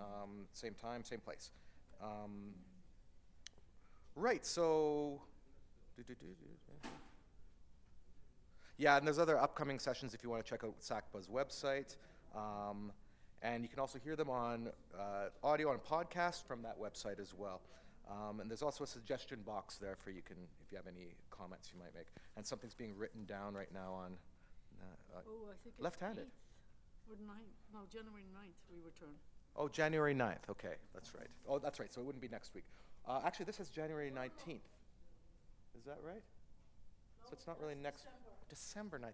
Um, same time, same place. Um, right, so. Yeah, and there's other upcoming sessions if you want to check out SACPA's website. Um, and you can also hear them on uh, audio on podcast from that website as well. Um, and there's also a suggestion box there for you can, if you have any comments you might make. And something's being written down right now on uh, uh, Oh, I think left-handed. 8th Or ninth, no, January ninth, we return. Oh, January 9th. Okay, that's right. Oh, that's right. So it wouldn't be next week. Uh, actually, this is January 19th. Is that right? So it's not really next December 9th.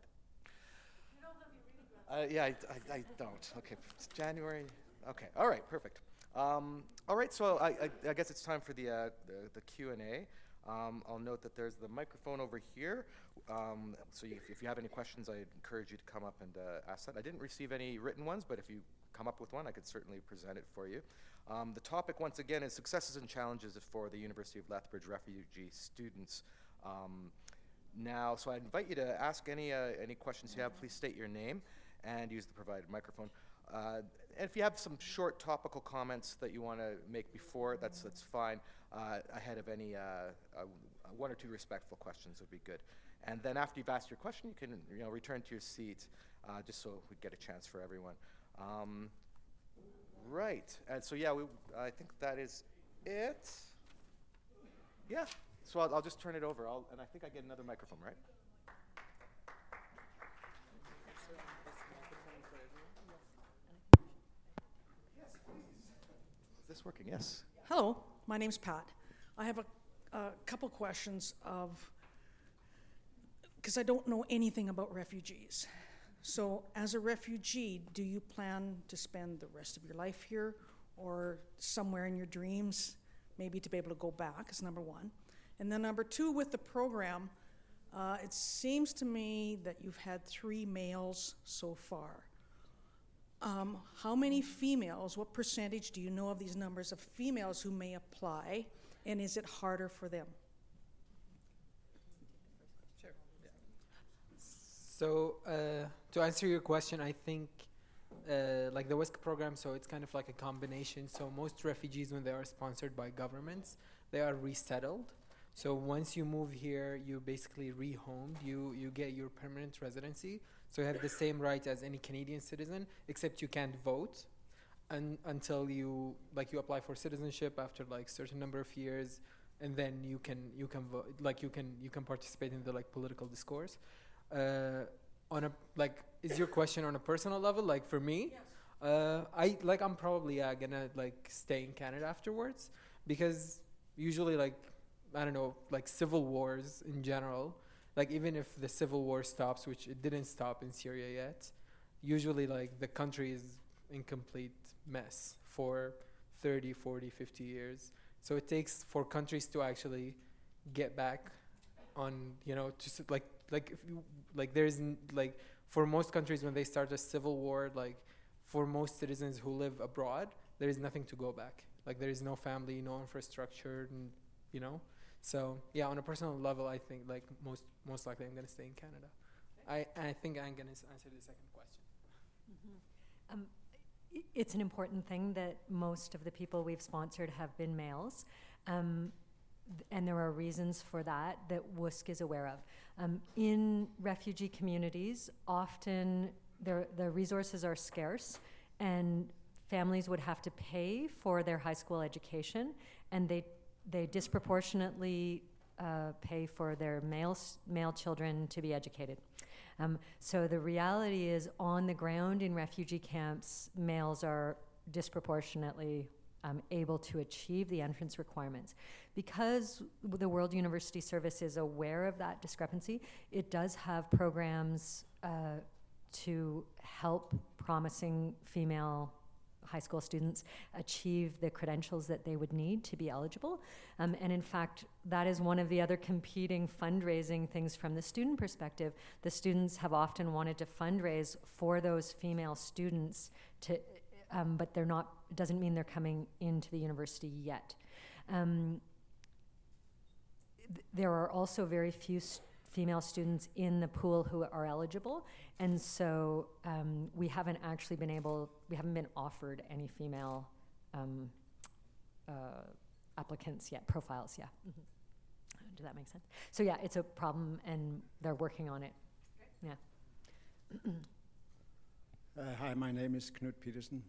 Uh, yeah, I, I, I don't. Okay, it's January. Okay, all right, perfect. Um, all right, so I, I, guess it's time for the, uh, the, the Q and A. Um, I'll note that there's the microphone over here. Um, so you, if you have any questions, I encourage you to come up and uh, ask that. I didn't receive any written ones, but if you come up with one, I could certainly present it for you. Um, the topic, once again, is successes and challenges for the University of Lethbridge refugee students. Um, now, so I invite you to ask any uh, any questions you have. Please state your name and use the provided microphone. Uh, and if you have some short topical comments that you want to make before, that's that's fine. Uh, ahead of any uh, uh, one or two respectful questions would be good. And then after you've asked your question, you can you know return to your seat, uh, just so we get a chance for everyone. Um, right. And so yeah, we, I think that is it. Yeah. So I'll, I'll just turn it over. I'll, and I think I get another microphone, right? Is this working? Yes. Hello, my name's Pat. I have a, a couple questions of, because I don't know anything about refugees. So, as a refugee, do you plan to spend the rest of your life here or somewhere in your dreams, maybe to be able to go back, is number one. And then, number two, with the program, uh, it seems to me that you've had three males so far. Um, how many females, what percentage do you know of these numbers of females who may apply, and is it harder for them? Sure. Yeah. So uh, to answer your question, I think uh, like the WUSC program, so it's kind of like a combination. So most refugees, when they are sponsored by governments, they are resettled. So once you move here, you basically rehomed. You you get your permanent residency. So you have the same rights as any Canadian citizen, except you can't vote, un- until you like you apply for citizenship after like certain number of years, and then you can you can vote like you can you can participate in the like political discourse. Uh, on a like, is your question on a personal level? Like for me, uh, I like I'm probably uh, gonna like stay in Canada afterwards because usually like I don't know like civil wars in general like even if the civil war stops which it didn't stop in Syria yet usually like the country is in complete mess for 30 40 50 years. So it takes for countries to actually get back on you know just like like if you like there's like for most countries when they start a civil war like for most citizens who live abroad there is nothing to go back. Like there is no family no infrastructure and you know? So yeah on a personal level i think like most most likely i'm going to stay in canada. I i think i'm going to answer the second question. Um, it's an important thing that most of the people we've sponsored have been males. Um, and there are reasons for that that WUSC is aware of. Um, in refugee communities, often their, the resources are scarce, and families would have to pay for their high school education, and they, they disproportionately uh, pay for their male, male children to be educated. Um, so the reality is, on the ground in refugee camps, males are disproportionately um, able to achieve the entrance requirements. Because the World University Service is aware of that discrepancy, it does have programs uh, to help promising female high school students achieve the credentials that they would need to be eligible. Um, and in fact, that is one of the other competing fundraising things from the student perspective. The students have often wanted to fundraise for those female students to, um, but they're not. Doesn't mean they're coming into the university yet. Um, th- there are also very few s- female students in the pool who are eligible, and so um, we haven't actually been able, we haven't been offered any female um, uh, applicants yet, profiles, yeah. Mhm. Does that make sense? So yeah, it's a problem and they're working on it. Yeah. Uh, hi, my name is Knut Peterson.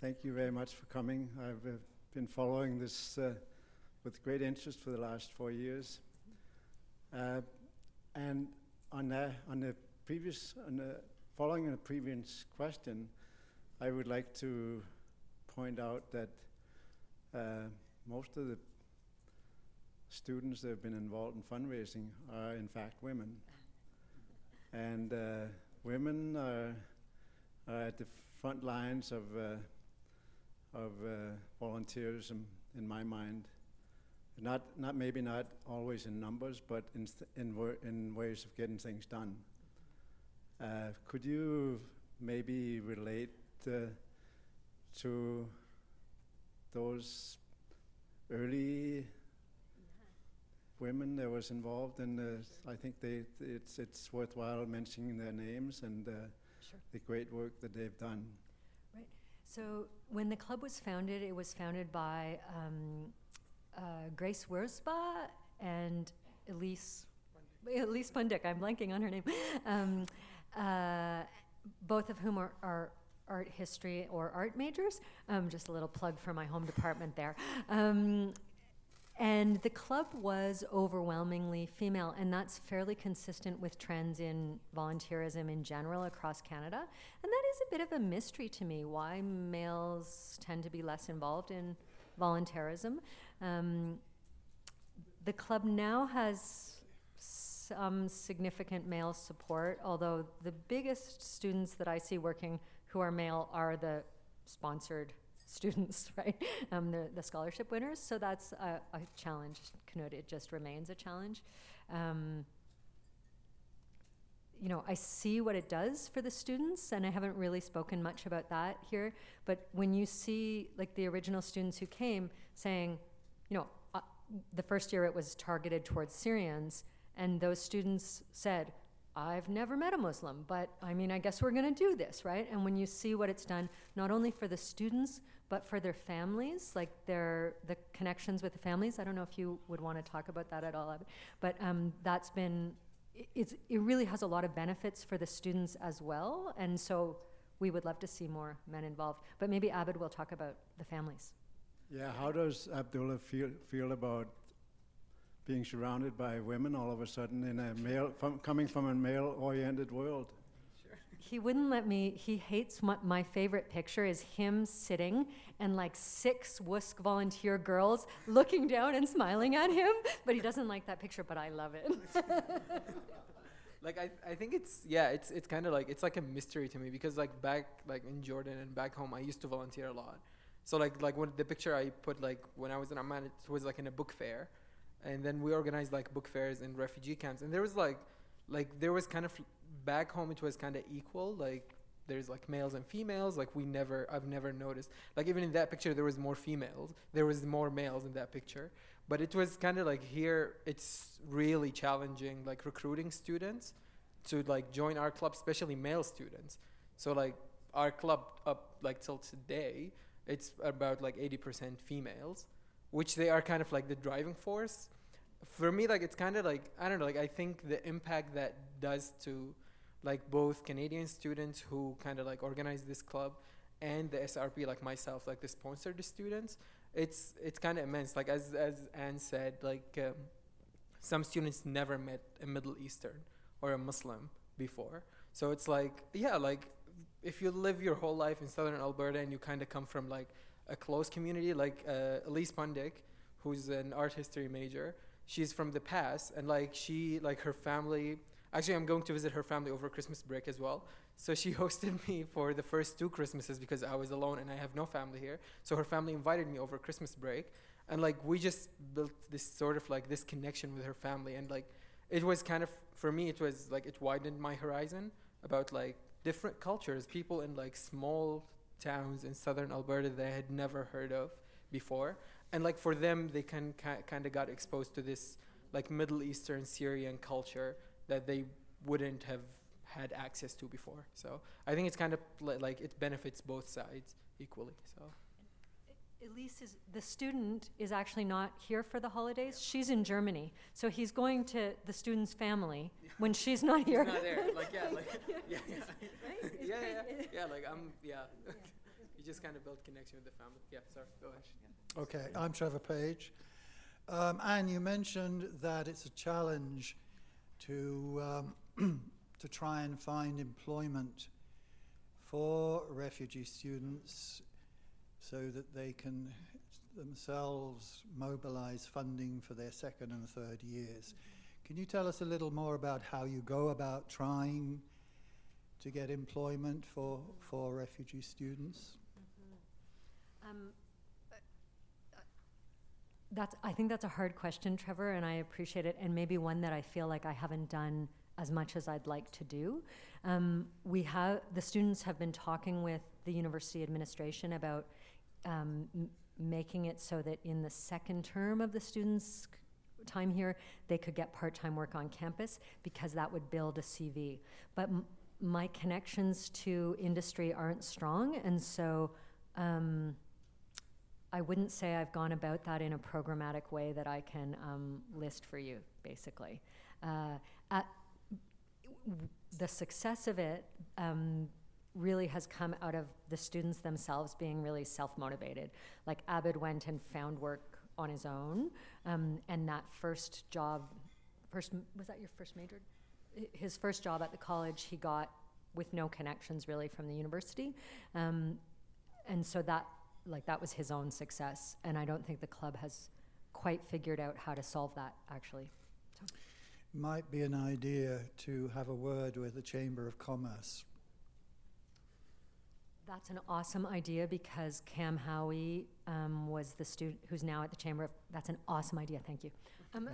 Thank you very much for coming. I've uh, been following this uh, with great interest for the last four years. Uh, and on the, on the previous, on the, following the previous question, I would like to point out that uh, most of the students that have been involved in fundraising are in fact women. And uh, women are uh, at the front lines of uh, of uh, volunteerism in my mind. Not not maybe not always in numbers, but in in wor- in ways of getting things done. Uh, could you maybe relate uh, to those early women that was involved in the, I think they, it's, it's worthwhile mentioning their names and uh, Sure. the great work that they've done. Right. So when the club was founded, it was founded by um, uh, Grace Wurzba and Elise Elise Pundik. I'm blanking on her name. Um, uh, both of whom are, are art history or art majors. Um, just a little plug for my home department there. Um, and the club was overwhelmingly female, and that's fairly consistent with trends in volunteerism in general across Canada. And that is a bit of a mystery to me why males tend to be less involved in volunteerism. Um, the club now has some significant male support, although the biggest students that I see working who are male are the sponsored students, right? Um, the, the scholarship winners. So that's a, a challenge. Knut, it just remains a challenge. Um, you know, I see what it does for the students, and I haven't really spoken much about that here. But when you see, like, the original students who came saying, know, uh, the first year it was targeted towards Syrians, and those students said, I've never met a Muslim, but I mean, I guess we're going to do this, right? And when you see what it's done, not only for the students, but for their families, like their the connections with the families. I don't know if you would want to talk about that at all, but um, that's been it's it really has a lot of benefits for the students as well, and so we would love to see more men involved. But maybe Abid will talk about the families. Yeah, how does Abdullah feel, feel about being surrounded by women all of a sudden in a male, from, coming from a male oriented world? He wouldn't let me. He hates my, my favorite picture is him sitting and like six WUSC volunteer girls looking down and smiling at him. But he doesn't like that picture. But I love it. like I, I think it's yeah it's it's kind of like it's like a mystery to me because like back like in Jordan and back home I used to volunteer a lot so like like when the picture I put like when I was in Amman it was like in a book fair. And then we organized like book fairs in refugee camps. And there was like like there was kind of back home it was kind of equal. Like there's like males and females. Like we never I've never noticed. Like even in that picture there was more females. There was more males in that picture. But it was kind of like here it's really challenging like recruiting students to like join our club especially male students. So like our club up like till today it's about like 80% females which they are kind of like the driving force. For me like it's kind of like i don't know like i think the impact that does to like both canadian students who kind of like organize this club and the srp like myself like the sponsored students it's it's kind of immense. Like as as anne said like um, some students never met a middle eastern or a muslim before. So it's like yeah like if you live your whole life in southern alberta and you kind of come from like a close community like uh, elise pundik who's an art history major she's from the past and like she like her family actually i'm going to visit her family over christmas break as well. So she hosted me for the first two christmases because i was alone and i have no family here. So her family invited me over christmas break and like we just built this sort of like this connection with her family and like it was kind of for me it was like it widened my horizon about like different cultures people in like small towns in southern alberta that i had never heard of before. And like for them they can kind of got exposed to this like middle eastern syrian culture that they wouldn't have had access to before. So i think it's kind of like it benefits both sides equally so Elise is, the student is actually not here for the holidays. She's in Germany. So he's going to the student's family when she's not here. He's not there. Like yeah, like yeah, yeah, Right? Yeah, yeah, yeah. Like I'm yeah. you just kind of build connection with the family. Yeah. Sorry. Go ahead. Okay, I'm Trevor Page. Um, Anne, you mentioned that it's a challenge to, um, to try and find employment for refugee students so that they can themselves mobilize funding for their second and third years. Can you tell us a little more about how you go about trying to get employment for, for refugee students? Um, uh, uh, that's, I think that's a hard question, Trevor, and I appreciate it, and maybe one that I feel like I haven't done as much as I'd like to do. Um, we have the students have been talking with the university administration about um, m- making it so that in the second term of the students' time here, they could get part-time work on campus because that would build a CV. But m- my connections to industry aren't strong, and so. Um, I wouldn't say I've gone about that in a programmatic way that I can um, list for you, basically. Uh, at, w- the success of it um, really has come out of the students themselves being really self motivated. Like Abid went and found work on his own, um, and that first job, first was that your first major? His first job at the college, he got with no connections really from the university, um, and so that like that was his own success and i don't think the club has quite figured out how to solve that actually might be an idea to have a word with the Chamber of Commerce. that's an awesome idea because cam howie um, was the student who's now at the chamber of that's an awesome idea thank you um,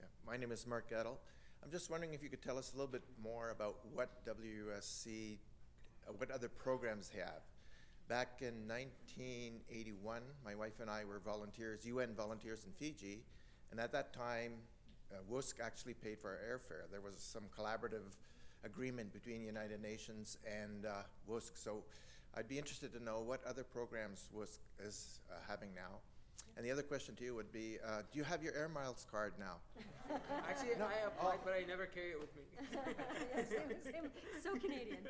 Yeah, my name is Mark Gettle. I'm just wondering if you could tell us a little bit more about what WUSC, what other programs have. Back in 1981, my wife and I were volunteers, UN volunteers in Fiji, and at that time, uh, WUSC actually paid for our airfare. There was some collaborative agreement between the United Nations and uh, WUSC, so I'd be interested to know what other programs WUSC is uh, having now. And the other question to you would be, uh, do you have your Air Miles card now? Actually, I applied, but I never carry it with me. Same, same. so canadian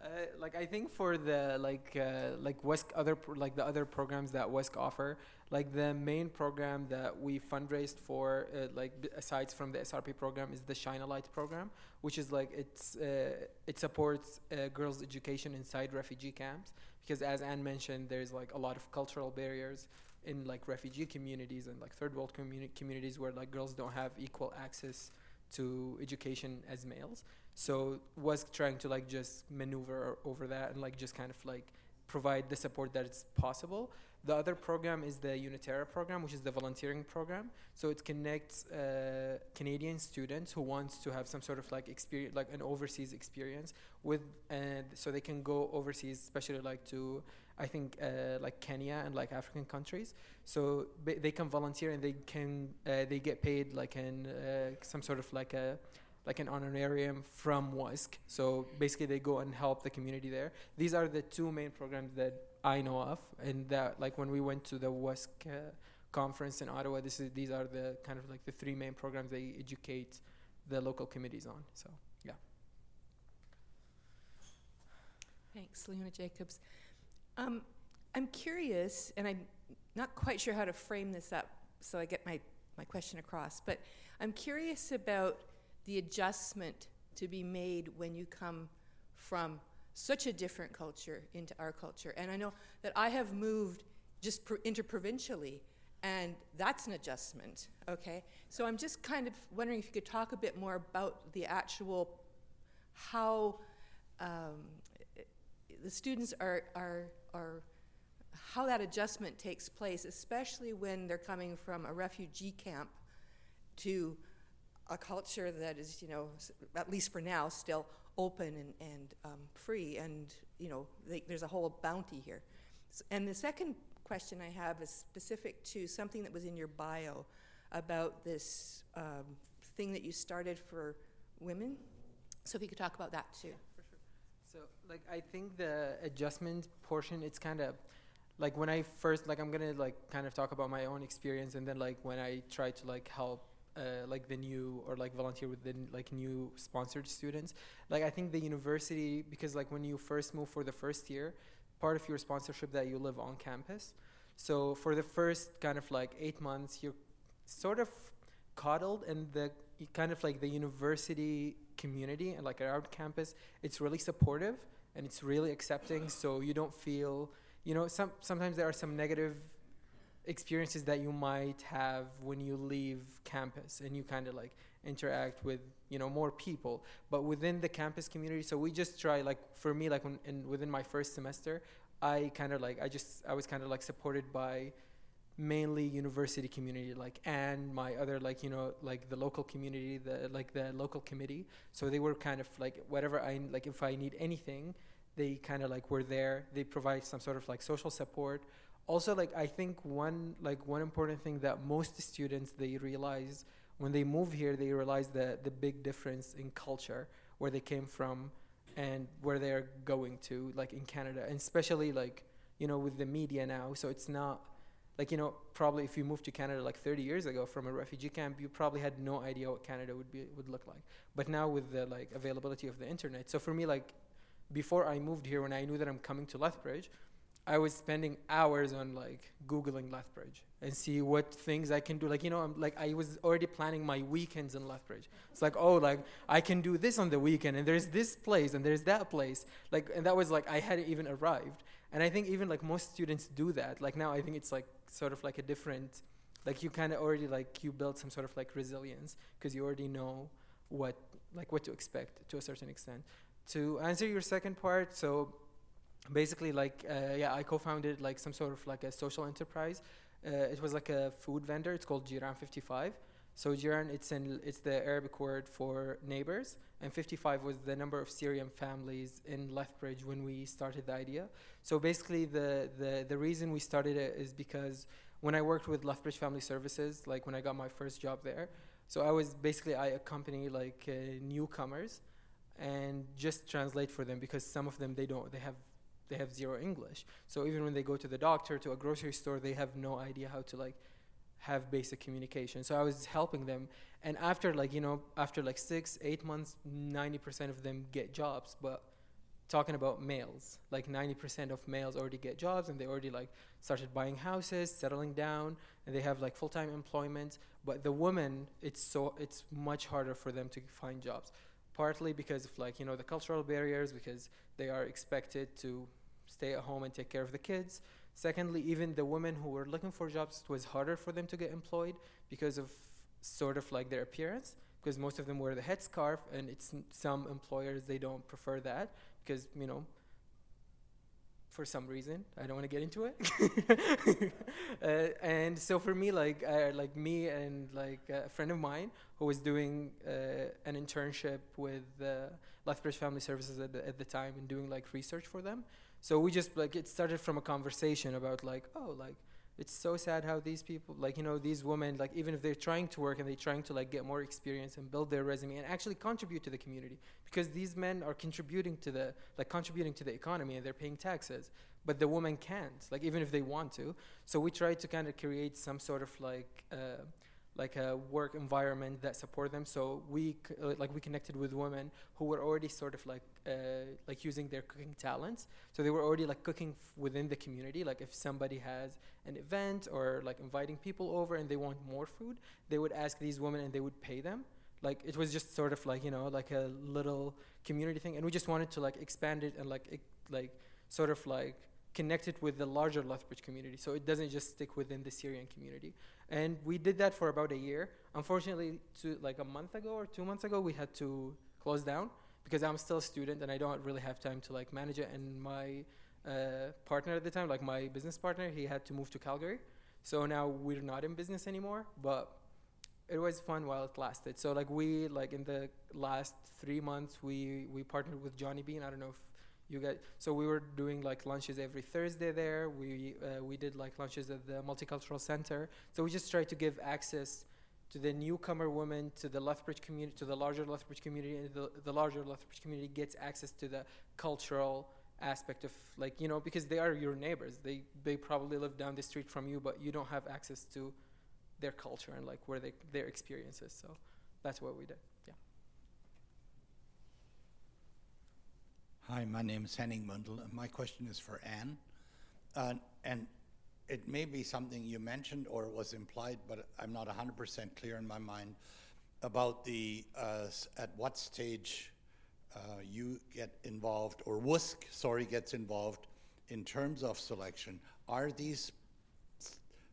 Uh, like I think for the like uh, like WUSC other pro- like the other programs that WUSC offer, like the main program that we fundraised for, uh, like b- aside from the SRP program, is the Shine a Light program, which is like it's uh, it supports uh, girls' education inside refugee camps because as Anne mentioned, there's like a lot of cultural barriers in like refugee communities and like third world communi- communities where like girls don't have equal access to education as males. So was trying to like just maneuver over that and like just kind of like provide the support that it's possible the other program is the Uniterra program which is the volunteering program so it connects uh, canadian students who wants to have some sort of like experience like an overseas experience with and so they can go overseas especially like to i think uh, like kenya and like african countries so they can volunteer and they can uh, they get paid like in uh, some sort of like a like an honorarium from WUSC. So basically, they go and help the community there. These are the two main programs that I know of, and that like when we went to the WUSC uh, conference in Ottawa, this is these are the kind of like the three main programs they educate the local committees on. So yeah. Thanks, Leona Jacobs. Um, I'm curious, and I'm not quite sure how to frame this up so I get my, my question across, but I'm curious about the adjustment to be made when you come from such a different culture into our culture. And I know that I have moved just per- interprovincially, and that's an adjustment, okay? So I'm just kind of wondering if you could talk a bit more about the actual how um, the students are, are, are how that adjustment takes place, especially when they're coming from a refugee camp to a culture that is, you know, at least for now, still open and, and um, free, and you know, they, there's a whole bounty here. S- And the second question I have is specific to something that was in your bio about this um, thing that you started for women. So if you could talk about that too. Yeah, for sure. So, like, I think the adjustment portion, it's kind of like when I first, like, I'm gonna like kind of talk about my own experience, and then like when I try to like help, uh, like the new or like volunteer with the like new sponsored students. Like, I think the university because like when you first move for the first year, part of your sponsorship that you live on campus. So for the first kind of like eight months, you're sort of coddled, and the kind of like the university community and like around campus it's really supportive and it's really accepting so you don't feel you know some sometimes there are some negative experiences that you might have when you leave campus and you kind of like interact with you know more people. But within the campus community so we just try like for me like when in within my first semester i kind of like i just i was kind of like supported by mainly university community like and my other like you know like the local community the like the local committee. So they were kind of like whatever i like if i need anything they kind of like were there. They provide some sort of like social support also like i think one like one important thing that most students they realize when they move here they realize the the big difference in culture where they came from and where they're going to like in canada. And especially like you know with the media now. So it's not like you know probably if you moved to canada like 30 years ago from a refugee camp you probably had no idea what canada would be would look like. But now with the like availability of the internet. So for me like before i moved here when i knew that i'm coming to lethbridge i was spending hours on like googling lethbridge and see what things i can do. Like you know i'm like i was already planning my weekends in lethbridge. It's like oh like i can do this on the weekend and there's this place and there's that place. Like and that was like i hadn't even arrived. And i think even like most students do that. Like now i think it's like sort of like a different like you kind of already like you build some sort of like resilience because you already know what like what to expect to a certain extent. To answer your second part so basically like uh, yeah i co-founded like some sort of like a social enterprise. Uh, it was like a food vendor. It's called jiran 55 so jiran it's in it's the arabic word for neighbors and 55 was the number of syrian families in lethbridge when we started the idea. So basically the the, the reason we started it is because when i worked with lethbridge family services like when i got my first job there so i was basically i accompany like uh, newcomers and just translate for them because some of them they don't they have they have zero english. So even when they go to the doctor to a grocery store they have no idea how to like have basic communication. So i was helping them. And after like you know after like six eight months 90% of them get jobs. But talking about males like 90% of males already get jobs and they already like started buying houses settling down and they have like full-time employment. But the women it's so it's much harder for them to find jobs. Partly because of like you know the cultural barriers because they are expected to stay at home and take care of the kids. Secondly even the women who were looking for jobs it was harder for them to get employed because of sort of like their appearance because most of them wear the headscarf and it's some employers they don't prefer that because you know for some reason i don't want to get into it. Uh, and so for me like uh, like me and like a friend of mine who was doing uh, an internship with uh, lethbridge family services at the, at the time and doing like research for them so we just like it started from a conversation about like oh like it's so sad how these people like you know these women like even if they're trying to work and they're trying to like get more experience and build their resume and actually contribute to the community because these men are contributing to the like contributing to the economy and they're paying taxes but the women can't like even if they want to. So we try to kind of create some sort of like uh, like a work environment that support them. So we uh, like we connected with women who were already sort of like uh, like using their cooking talents. So they were already like cooking f- within the community. Like if somebody has an event or like inviting people over and they want more food they would ask these women and they would pay them. Like it was just sort of like you know like a little community thing. And we just wanted to like expand it and like it, like sort of like connect it with the larger Lethbridge community. So it doesn't just stick within the Syrian community and we did that for about a year. Unfortunately to like a month ago or two months ago we had to close down because i'm still a student and i don't really have time to like manage it. And my uh, partner at the time like my business partner he had to move to calgary. So now we're not in business anymore but it was fun while it lasted. So like we like in the last three months we we partnered with johnny bean. I don't know if you guys so we were doing like lunches every thursday there we uh, we did like lunches at the multicultural center so we just tried to give access to the newcomer women, to the Lethbridge community, to the larger Lethbridge community, and the, the larger Lethbridge community gets access to the cultural aspect of like you know because they are your neighbors. They they probably live down the street from you, but you don't have access to their culture and like where they their experiences. So that's what we did. Yeah. Hi, my name is Henning Mundel, and my question is for Anne. Uh, and it may be something you mentioned or it was implied, but I'm not 100% clear in my mind about the uh, at what stage uh, you get involved, or WUSC, sorry, gets involved in terms of selection. Are these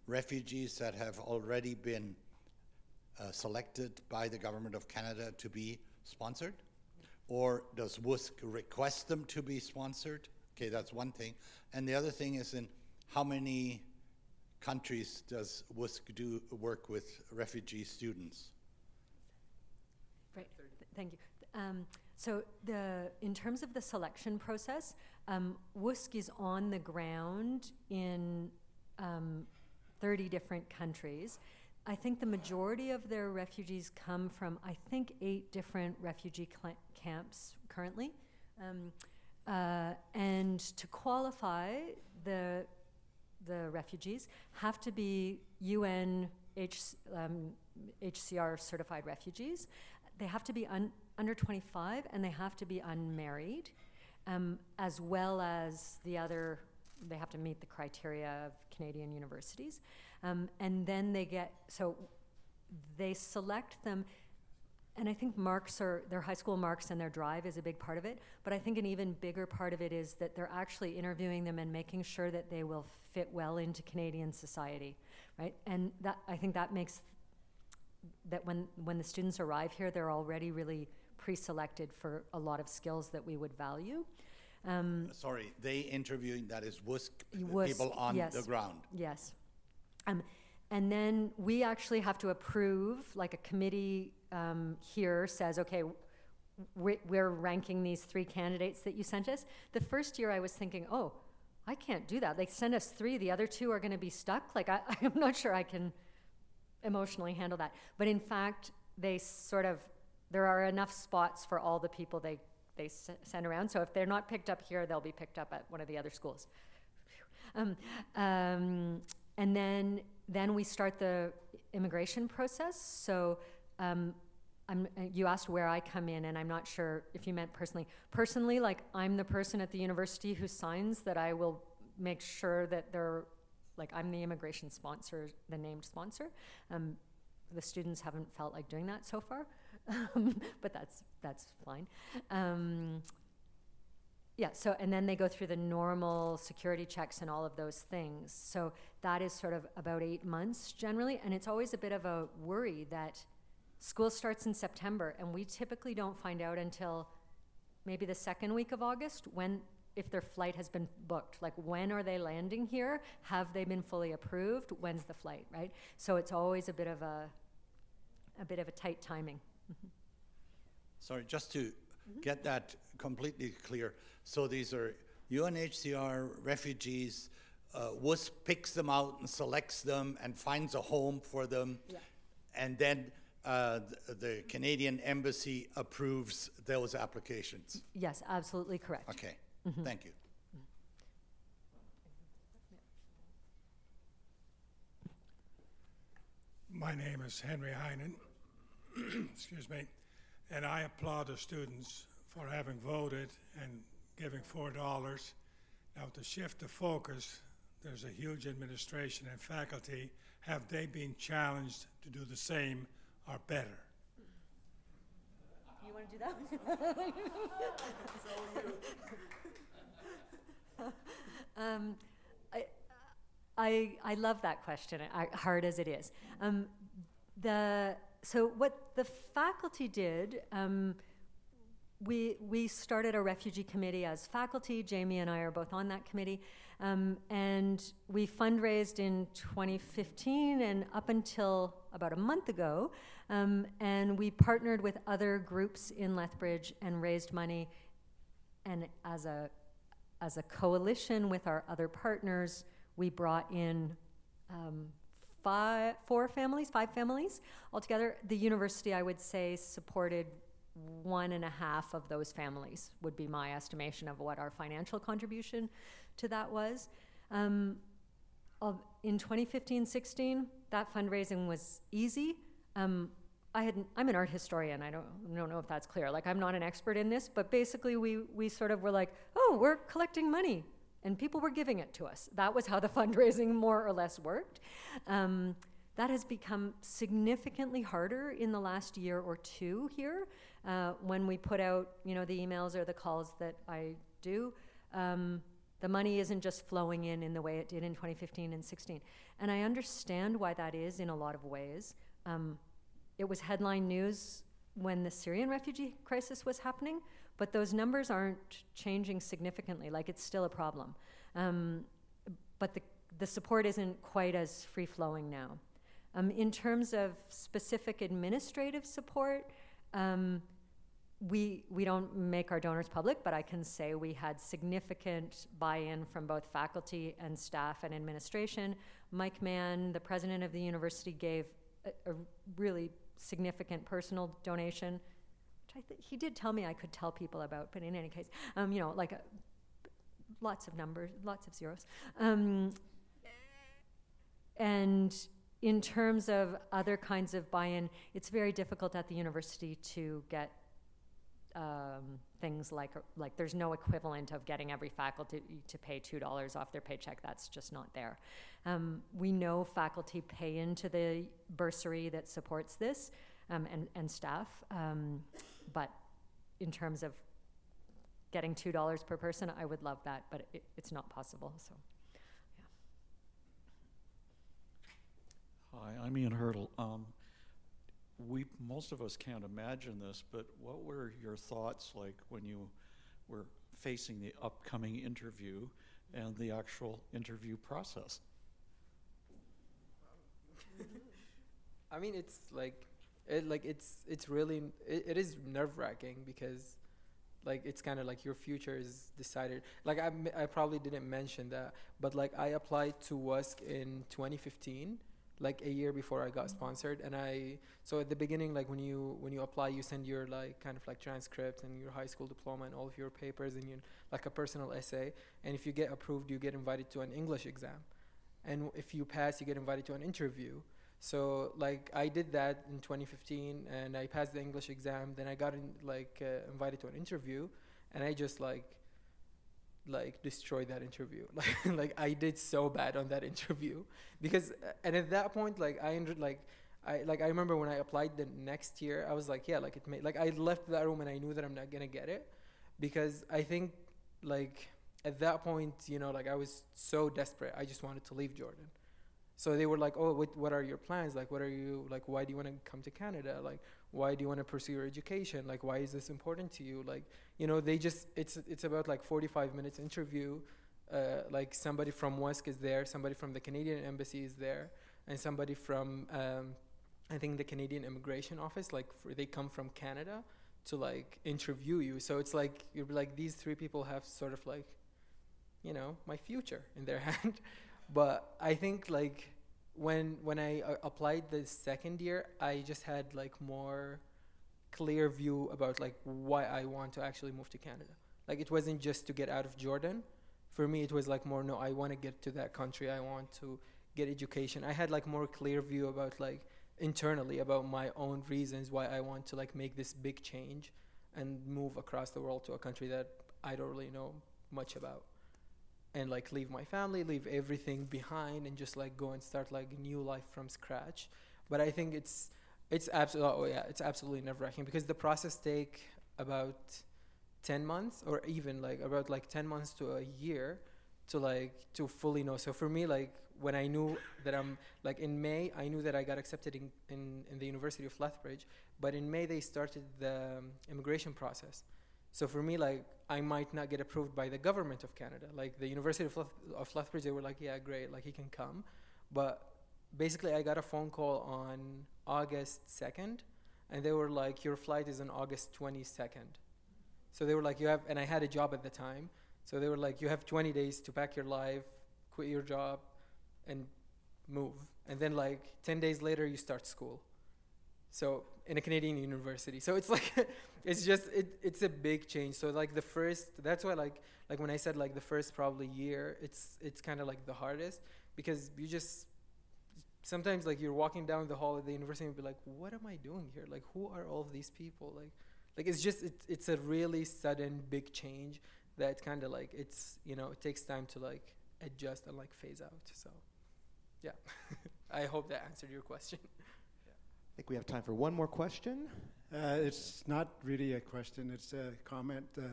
refugees that have already been uh, selected by the government of Canada to be sponsored? Or does WUSC request them to be sponsored? Okay, that's one thing. And the other thing is in how many countries does WUSC do work with refugee students? Right, thank you. Um, so the, in terms of the selection process, um, WUSC is on the ground in um, 30 different countries. I think the majority of their refugees come from, I think, eight different refugee cl- camps currently. Um, uh, and to qualify, the the refugees have to be UN H, um, HCR certified refugees. They have to be un, under 25 and they have to be unmarried, um, as well as the other, they have to meet the criteria of Canadian universities. Um, and then they get, so they select them and I think marks are their high school marks and their drive is a big part of it. But I think an even bigger part of it is that they're actually interviewing them and making sure that they will fit well into Canadian society, right? And that I think that makes that when when the students arrive here, they're already really pre-selected for a lot of skills that we would value. Um, Sorry, they interviewing, that is WUSC WUSC, people on yes. the ground. Yes. Um, and then we actually have to approve, like a committee um, here says, okay, we're, ranking these three candidates that you sent us. The first year I was thinking, oh, I can't do that. They send us three, the other two are going to be stuck. Like, I, I'm not sure I can emotionally handle that. But in fact, they sort of, there are enough spots for all the people they, they s- send around. So if they're not picked up here, they'll be picked up at one of the other schools. Um, um, and then then we start the immigration process. So um, you asked where I come in, and I'm not sure if you meant personally. Personally, like I'm the person at the university who signs that I will make sure that they're like I'm the immigration sponsor, the named sponsor. Um, the students haven't felt like doing that so far, but that's that's fine. Um, yeah, so, and then they go through the normal security checks and all of those things. So that is sort of about eight months generally, and it's always a bit of a worry that school starts in September, and we typically don't find out until maybe the second week of August when, if their flight has been booked. Like, when are they landing here? Have they been fully approved? When's the flight, right? So it's always a bit of a, a bit of a tight timing. Mm-hmm. Sorry, just to mm-hmm. get that completely clear. So these are UNHCR refugees. Uh, WUSC picks them out and selects them and finds a home for them. Yeah. And then uh, th- the Canadian Embassy approves those applications. Yes, absolutely correct. Okay, thank you. My name is Henry Heinen, excuse me, and I applaud the students for having voted and giving four dollars. Now, to shift the focus, there's a huge administration and faculty. Have they been challenged to do the same or better? You want to do that? um, I, I, I love that question, I, hard as it is. Um, the, so, what the faculty did, um, we, we started a refugee committee as faculty. Jamie and I are both on that committee. Um, and we fundraised in 2015 and up until about a month ago. Um, and we partnered with other groups in Lethbridge and raised money. And as a, as a coalition with our other partners, we brought in um, five, four families, five families altogether. The university, I would say, supported one and a half of those families, would be my estimation of what our financial contribution to that was. Um, in 2015 16, that fundraising was easy. Um, I had, I'm an art historian. I don't, don't know if that's clear. Like, I'm not an expert in this, but basically, we, we sort of were like, oh, we're collecting money. And people were giving it to us. That was how the fundraising more or less worked. Um, that has become significantly harder in the last year or two here uh, when we put out, you know, the emails or the calls that I do. Um, the money isn't just flowing in in the way it did in 2015 and 16. And I understand why that is in a lot of ways. Um, it was headline news when the Syrian refugee crisis was happening, but those numbers aren't changing significantly. Like it's still a problem. Um, but the, the support isn't quite as free flowing now. Um, in terms of specific administrative support, um, we, we don't make our donors public, but I can say we had significant buy in from both faculty and staff and administration. Mike Mahon, the president of the university, gave a, a really significant personal donation, which I th- he did tell me I could tell people about, but in any case, um, you know, like a, lots of numbers, lots of zeros. Um, and in terms of other kinds of buy in, it's very difficult at the university to get um, things like like there's no equivalent of getting every faculty to pay two dollars off their paycheck. That's just not there. Um, we know faculty pay into the bursary that supports this, um, and and staff, um, but in terms of getting two dollars per person, I would love that, but it, it's not possible. So. Hi, I'm Ian Hurdle. Um, we most of us can't imagine this, but what were your thoughts like when you were facing the upcoming interview and the actual interview process? I mean, it's like, it like it's it's really it, it is nerve wracking because, like, it's kind of like your future is decided. Like I I probably didn't mention that, but like I applied to WUSC in 2015 like a year before I got sponsored and I so at the beginning like when you when you apply you send your like kind of like transcript and your high school diploma and all of your papers and you like a personal essay and if you get approved you get invited to an English exam. And if you pass you get invited to an interview. So like I did that in 2015 and I passed the English exam. Then I got in, like uh, invited to an interview and I just like like destroy that interview. Like like i did so bad on that interview. Because and at that point like i ended like i like i remember when i applied the next year i was like yeah like it made like i left that room and i knew that i'm not gonna get it. Because i think like at that point you know like i was so desperate i just wanted to leave jordan. So they were like oh what, what are your plans? Like what are you like why do you want to come to canada? Like why do you want to pursue your education? Like why is this important to you? Like you know they just it's it's about like 45 minutes interview uh, like somebody from WUSC is there somebody from the Canadian embassy is there and somebody from um, I think the Canadian immigration office like they come from Canada to like interview you. So it's like you're like these three people have sort of like you know my future in their hand. But I think like when when I uh, applied the second year, I just had like more clear view about like why I want to actually move to Canada. Like it wasn't just to get out of Jordan. For me, it was like more no, I want to get to that country. I want to get education. I had like more clear view about like internally about my own reasons why I want to like make this big change and move across the world to a country that I don't really know much about and like leave my family, leave everything behind, and just like go and start like new life from scratch. But I think it's it's absolutely oh yeah, it's absolutely nerve wracking because the process take about ten months or even like about like ten months to a year to like to fully know. So for me, like when I knew that I'm like in May, I knew that I got accepted in in, in the University of Lethbridge, but in May they started the um, immigration process. So for me, like I might not get approved by the government of Canada. Like the University of, Leth- of Lethbridge, they were like, yeah, great, like he can come. But basically, I got a phone call on August 2nd, and they were like, your flight is on August 22nd. So they were like, you have, and I had a job at the time. So they were like, you have 20 days to pack your life, quit your job, and move. and then like 10 days later you start school so in a canadian university. So it's like it's just it, it's a big change. So like the first that's why like like when i said like the first probably year it's it's kind of like the hardest. Because you just sometimes like you're walking down the hall at the university and be like what am i doing here? Like who are all of these people? Like like it's just it's it's a really sudden big change that kind of like it's you know it takes time to like adjust and like phase out. So yeah. I hope that answered your question I think we have time for one more question. Uh, it's not really a question, it's a comment. Uh,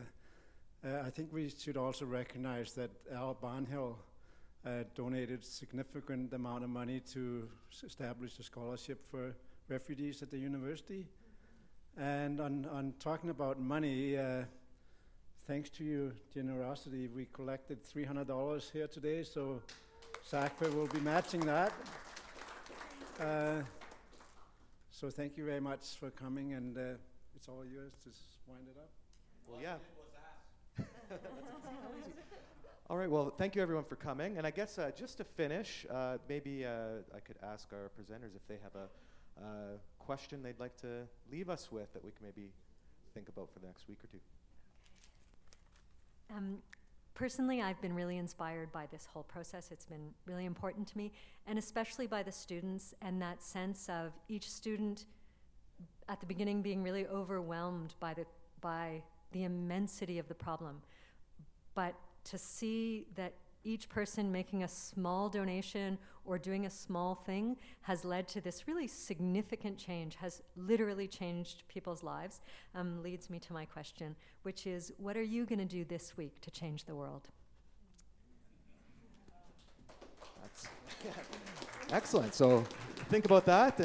uh, I think we should also recognize that Al Barnhill uh, donated significant amount of money to establish a scholarship for refugees at the university. And on, on talking about money, uh, thanks to your generosity, we collected $300 here today, so SACPA will be matching that. So thank you very much for coming, and uh, it's all yours to wind it up. Well, yeah. All right, well, thank you everyone for coming. And I guess uh, just to finish, uh, maybe uh, I could ask our presenters if they have a uh, question they'd like to leave us with that we can maybe think about for the next week or two. Um, personally, I've been really inspired by this whole process. It's been really important to me, and especially by the students and that sense of each student at the beginning being really overwhelmed by the by the immensity of the problem, but to see that each person making a small donation or doing a small thing has led to this really significant change, has literally changed people's lives, um, leads me to my question, which is what are you going to do this week to change the world? That's excellent. So think about that.